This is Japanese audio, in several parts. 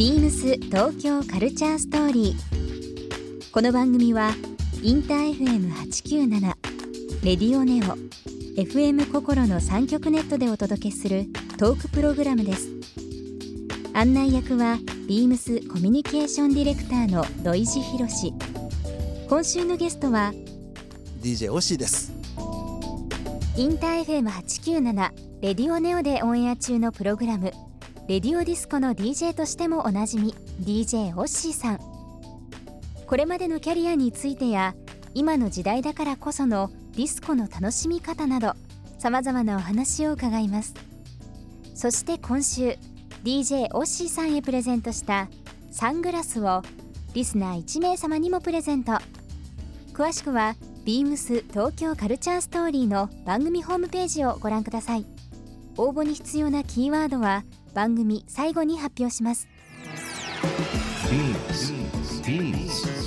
ビームス東京カルチャーストーリー。この番組はインター FM897 レディオネオ FM 心の三極ネットでお届けするトークプログラムです。案内役はビームスコミュニケーションディレクターの土井博志。今週のゲストは DJ オッシーですインター FM897 RADIO NEO でオンエア中のプログラム RADIO DISCO の DJ としてもおなじみ DJ オッシーさん。これまでのキャリアについてや今の時代だからこそのディスコの楽しみ方などさまざまなお話を伺います。そして今週 DJ オッシーさんへプレゼントしたサングラスをリスナー1名様にもプレゼント。詳しくはビームス東京カルチャーストーリーの番組ホームページをご覧ください。応募に必要なキーワードは番組最後に発表します Beams. Beams.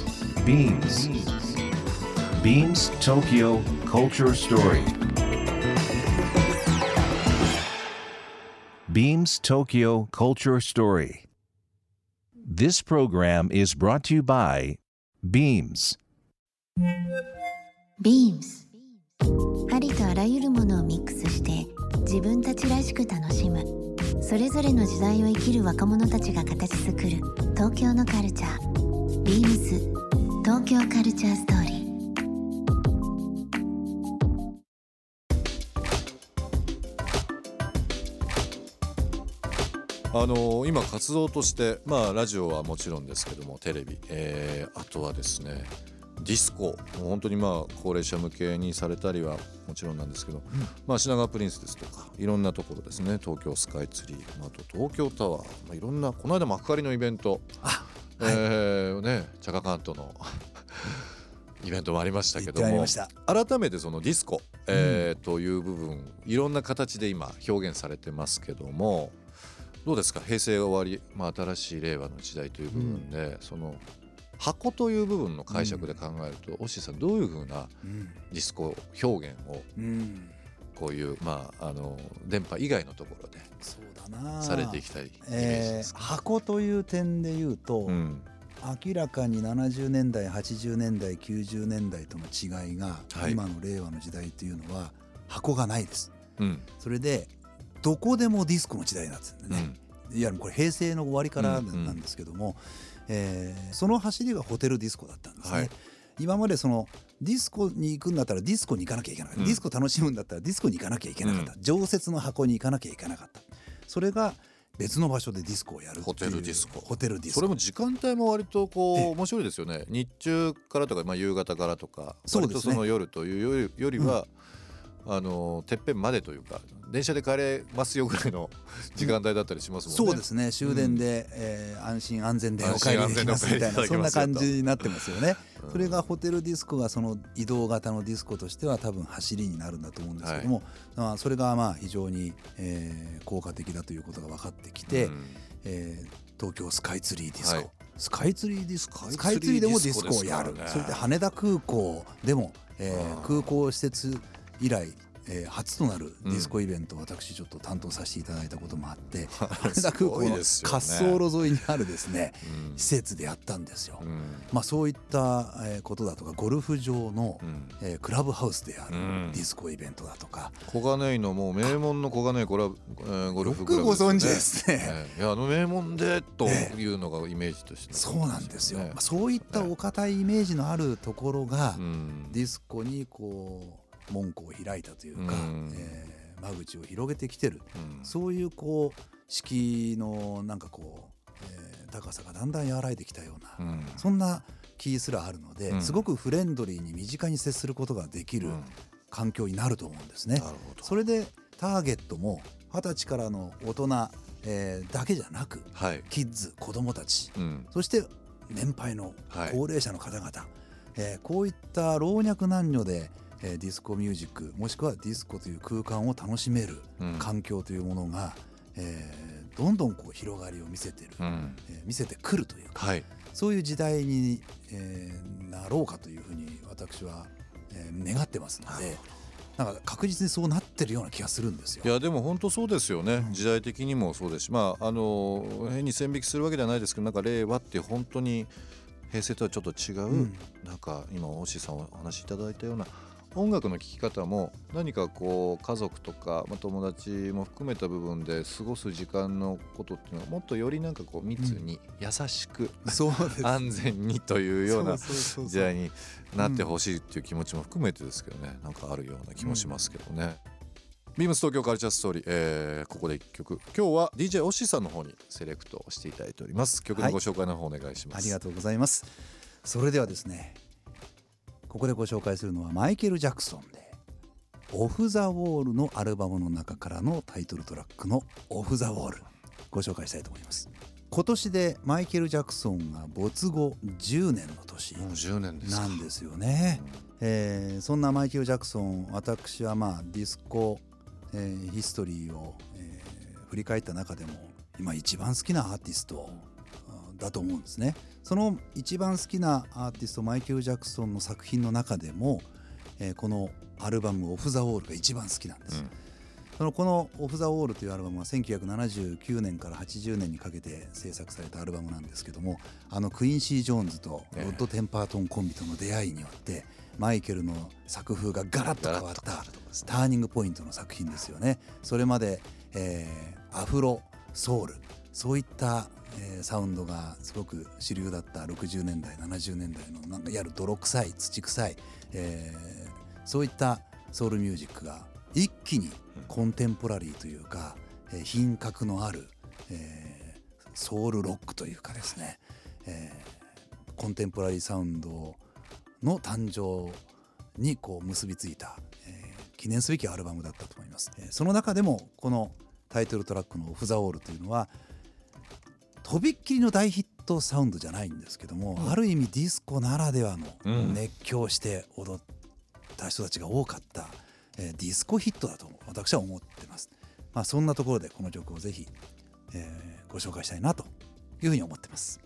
Beams. Beams Tokyo Culture Story. Beams Tokyo Culture Story. This program is brought to you by Beams. Beams ありとあらゆるものをミックスして自分たちらしく楽しむそれぞれの時代を生きる若者たちが形作る東京のカルチャー。Beams 東京カルチャーストーリー。あの今活動としてまあラジオはもちろんですけどもテレビ、えーあとはですねディスコ。本当にまあ高齢者向けにされたりはもちろんなんですけど、まあ品川プリンスですとかいろんなところですね。東京スカイツリー。あと東京タワー、まあ、いろんなこの間幕張のイベント。あえーねチャカカントの イベントもありましたけども。改めてそのディスコ、えーという部分いろんな形で今表現されてますけどもどうですか？平成が終わり、まあ、新しい令和の時代という部分で、その箱という部分の解釈で考えると、オッシーさんどういうふうなうん。ディスコ表現をうん。こういう、まあ、あの電波以外のところでそうだな。されていきたいイメージえーですか、箱という点で言うと、うん。明らかに70年代80年代90年代との違いが、はい。今の令和の時代というのは箱がないです。うん。それでどこでもディスコの時代なんですよね、うん。いわゆるこれ平成の終わりからうんうん。なんですけども、えーその走りがホテルディスコだったんですね。はい。今までそのディスコに行くんだったらディスコに行かなきゃいけなかった、うん。ディスコ楽しむんだったらディスコに行かなきゃいけなかった、常設の箱に行かなきゃいけなかった。それが別の場所でディスコをやるホテルディスコ。ホテルディスコ。それも時間帯も割とこうええ。面白いですよね。日中からとか、まあ、夕方からとかそうですね。その夜というよりよりは、あのてっぺんまでというか電車で帰れますよぐらいの時間帯だったりしますもんね。そうですね。終電で、えー安心安全でお帰りできます。みたいなそんな感じになってますよね。うん。それがホテルディスコがその移動型のディスコとしては多分走りになるんだと思うんですけども、まあ、それがまあ非常に、えー効果的だということが分かってきて、うん。えー東京スカイツリーディスコ、はい。スカイツリーディスコ？ススカイツリーでもディスコをやる。ねそれで羽田空港でも、えー。空港施設以来えー初となるディスコイベントを私ちょっと担当させていただいたこともあって、羽田空港の滑走路沿いにあるですねうん。施設でやったんですよ。うん。まあ、そういったえーことだとかゴルフ場の、うん。えークラブハウスであるうん。ディスコイベントだとか、小金井のもう名門の小金井コラボ、えーゴルフクラブよくご存知よですね。ええいやあの名門でというのがイメージとして、そうなんですよ、ね。まあ、そういったお堅いイメージのあるところが、うん。ディスコにこう門戸を開いたというか、うん。えー間口を広げてきてる、うん。そういうこう敷居のなんかこう、えー高さがだんだん和らいできたような、うん。そんな気すらあるので、うん。すごくフレンドリーに身近に接することができるうん。環境になると思うんですね。それでターゲットも二十歳からの大人、えーだけじゃなくはい、キッズ子供たちうん。そして年配のはい高齢者の方々、えーこういった老若男女で、えーディスコミュージックもしくはディスコという空間を楽しめるうん。環境というものが、えーどんどんこう広がりを見せてる、うん。えー見せてくるというかはい。そういう時代に、えーなろうかというふうに私は、えー願ってますので、なんか確実にそうなってるような気がするんですよ。いやでも本当そうですよね、うん。時代的にもそうですしまああの変に線引きするわけではないですけどなんか令和って本当に平成とはちょっと違う、うん。なんか今大石さんお話しいただいたような音楽の聴き方も何かこう家族とか、まあ、友達も含めた部分で過ごす時間のことっていうのはもっとよりなんかこう密に優しく、そうです。安全にというような時代になってほしいっていう気持ちも含めてですけどねなんかあるような気もしますけどね。ビームス東京カルチャーストーリー、えーここで一曲。今日は DJ オッシーさんの方にセレクトをしていただいております。曲のご紹介の方お願いします、ありがとうございます。それではですねここでご紹介するのはマイケル・ジャクソンで「オフ・ザ・ウォール」のアルバムの中からのタイトルトラックの「オフ・ザ・ウォール」ご紹介したいと思います。今年でマイケル・ジャクソンが没後10年の年。もう10年ですか。なんですよね、えーそんなマイケル・ジャクソン私はまあディスコ、えーヒストリーを、えー振り返った中でも今一番好きなアーティストうんだと思うんですねその一番好きなアーティストマイケル・ジャクソンの作品の中でも、えーこのアルバム「オフ・ザ・ウォール」が一番好きなんです、うん。そのこの「オフ・ザ・ウォール」というアルバムは1979年から80年にかけて制作されたアルバムなんですけどもあのクインシー・ジョーンズとロッド・テンパートンコンビとの出会いによってマイケルの作風がガラッと変わったターニングポイントの作品ですよね。それまで、えーアフロソウルそういった、えーサウンドがすごく主流だった60年代70年代のなんかいわゆる泥臭い土臭い、えーそういったソウルミュージックが一気にコンテンポラリーというか、えー品格のある、えーソウルロックというかですね、えーコンテンポラリーサウンドの誕生にこう結びついた、えー記念すべきアルバムだったと思います、えーその中でもこのタイトルトラックの「オフ・ザ・オール」というのはとびっきりの大ヒットサウンドじゃないんですけども、ある意味ディスコならではのうん。熱狂して踊った人たちが多かった、えーディスコヒットだと私は思ってます、まあ、そんなところでこの曲をぜひ、えーご紹介したいなというふうに思ってます。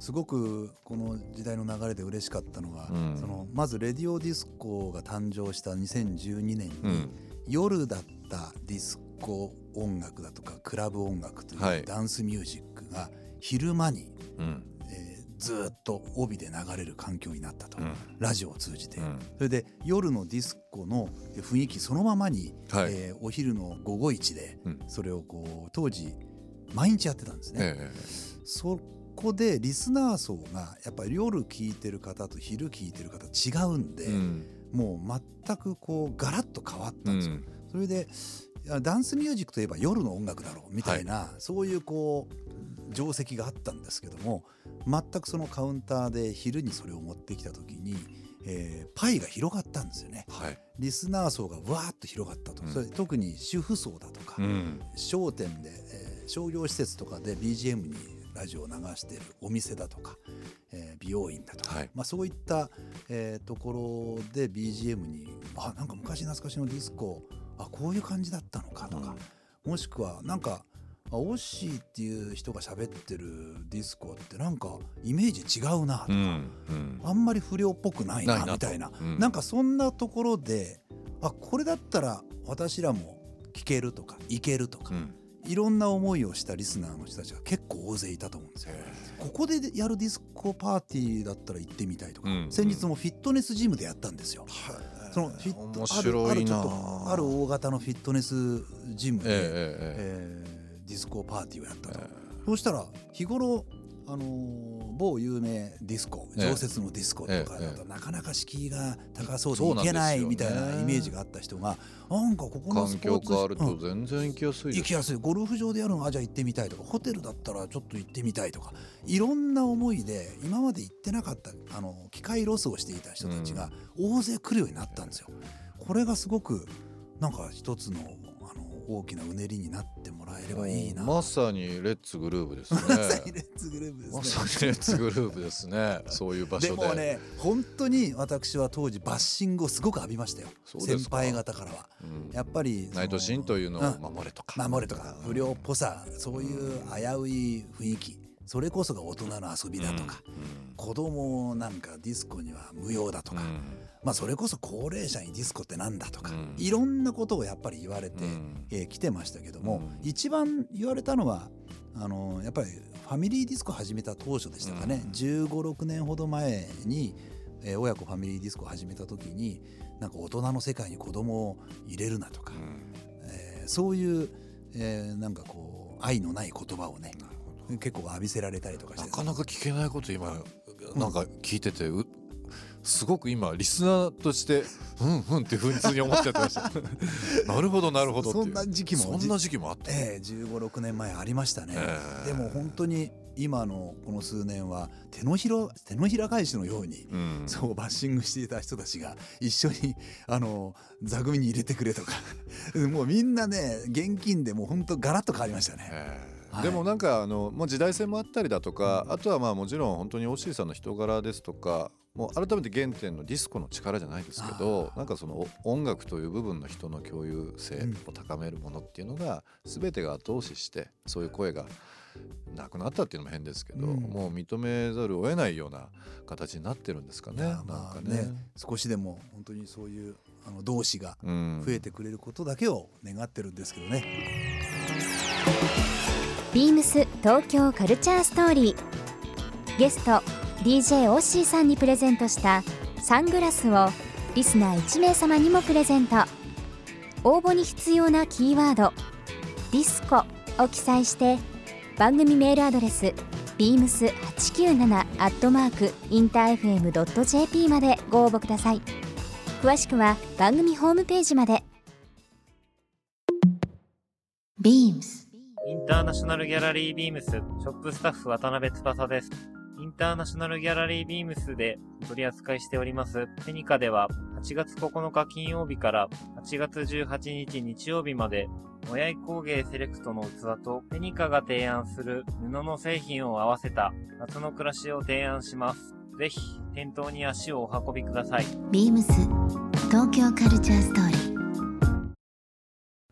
すごくこの時代の流れで嬉しかったのは、うん。そのまず RADIO DISCO が誕生した2012年に、うん。夜だったディスコ音楽だとかクラブ音楽とはい。いうダンスミュージックが昼間に、うん。えーずーっと帯で流れる環境になったと、うん。ラジオを通じて、うん。それで夜のディスコの雰囲気そのままに、はい。えーお昼の午後一でうん。それをこう当時毎日やってたんですね。えそこでリスナー層がやっぱり夜聞いてる方と昼聞いてる方違うんで、もう全くこうガラッと変わったんですよ。うん。それでダンスミュージックといえば夜の音楽だろうみたいな、そういうこう定石があったんですけども全くそのカウンターで昼にそれを持ってきた時に、えーパイが広がったんですよね。はい。リスナー層がわーっと広がったと、うん。それ特に主婦層だとか、うん。商店で、えー商業施設とかで BGM にラジオを流しているお店だとか、えー美容院だとか、はい。まあ、そういった、えーところで BGM にあなんか昔懐かしのディスコあこういう感じだったのかとか、もしくはなんかあオッシーっていう人が喋ってるディスコってなんかイメージ違うなとか、うんうん。あんまり不良っぽくないなみたいな、うん。なんかそんなところであこれだったら私らも聞けるとかいけるとか、うん。いろんな思いをしたリスナーの人たちが結構大勢いたと思うんですよ。ここでやるディスコパーティーだったら行ってみたいとか、うん先日もフィットネスジムでやったんですよ。そのフィット面あるあるある大型のフィットネスジムで、えええ。えーディスコパーティーをやったと、そうしたら日頃あのー某有名ディスコええ。常設のディスコとかだと、ええなかなか敷居が高そうでいけないみたいなイメージがあった人がなんかここのス環ポーツ境変わるとうん。全然行きやすいです。行きやすい。ゴルフ場でやるのあじゃあ行ってみたいとかホテルだったらちょっと行ってみたいとかいろんな思いで今まで行ってなかったあの機会ロスをしていた人たちが大勢来るようになったんですよ。これがすごくなんか一つの大きなうねりになってもらえればいいな。まさにレッツグルーブですね。まさにレッツグループですまね。さにレッツグループですね。そういう場で所で。もね本当に私は当時バッシングをすごく浴びましたよ。先輩方からは。うん。やっぱりナイトシーンというのを守れとか。守れとか不良っぽさそういう危うい雰囲気。それこそが大人の遊びだとか、子供なんかディスコには無用だとか、まあ、それこそ高齢者にディスコってなんだとか、うん。いろんなことをやっぱり言われて、うん。えー来てましたけども、うん。一番言われたのはあのやっぱりファミリーディスコ始めた当初でしたかね、うん。1 5 6年ほど前に、えー親子ファミリーディスコ始めた時になんか大人の世界に子供を入れるなとか、えーそういう、えーなんかこう愛のない言葉をね結構浴びせられたりとかして。なかなか聞けないこと今なんか聞いてて、うすごく今リスナーとしてうんうんって普通に思っちゃってました。なるほどなるほどそんな時期もそんな時期もあった、ええ1 5 6年前ありましたね、ええ。でも本当に今のこの数年は手のひら手のひら返しのように、うん。そうバッシングしていた人たちが一緒に あの座組に入れてくれとか。もうみんなね現金でもう本当ガラッと変わりましたね。ええはいでもなんかあの、まあ、時代性もあったりだとか、あとはまあもちろん本当にオッシーさんの人柄ですとかもう改めて原点のディスコの力じゃないですけどなんかそのお音楽という部分の人の共有性を高めるものっていうのが全てが後押ししてそういう声がなくなったっていうのも変ですけど、うんもう認めざるを得ないような形になってるんですかね。まあかね少しでも本当にそういうあの同志がうん増えてくれることだけを願ってるんですけどね。ビームス東京カルチャーストーリー。ゲスト DJ オッシーさんにプレゼントしたサングラスをリスナー1名様にもプレゼント。応募に必要なキーワード「ディスコ」を記載して番組メールアドレス beams897 アットマークインター FM.jp までご応募ください。詳しくは番組ホームページまで。BEAMS インターナショナルギャラリービームスショップスタッフ渡辺翼です。インターナショナルギャラリービームスで取り扱いしておりますペニカでは8月9日金曜日から8月18日日曜日まで親井工芸セレクトの器とペニカが提案する布の製品を合わせた夏の暮らしを提案します。ぜひ店頭に足をお運びください。BEAMS 東京カルチャーストーリー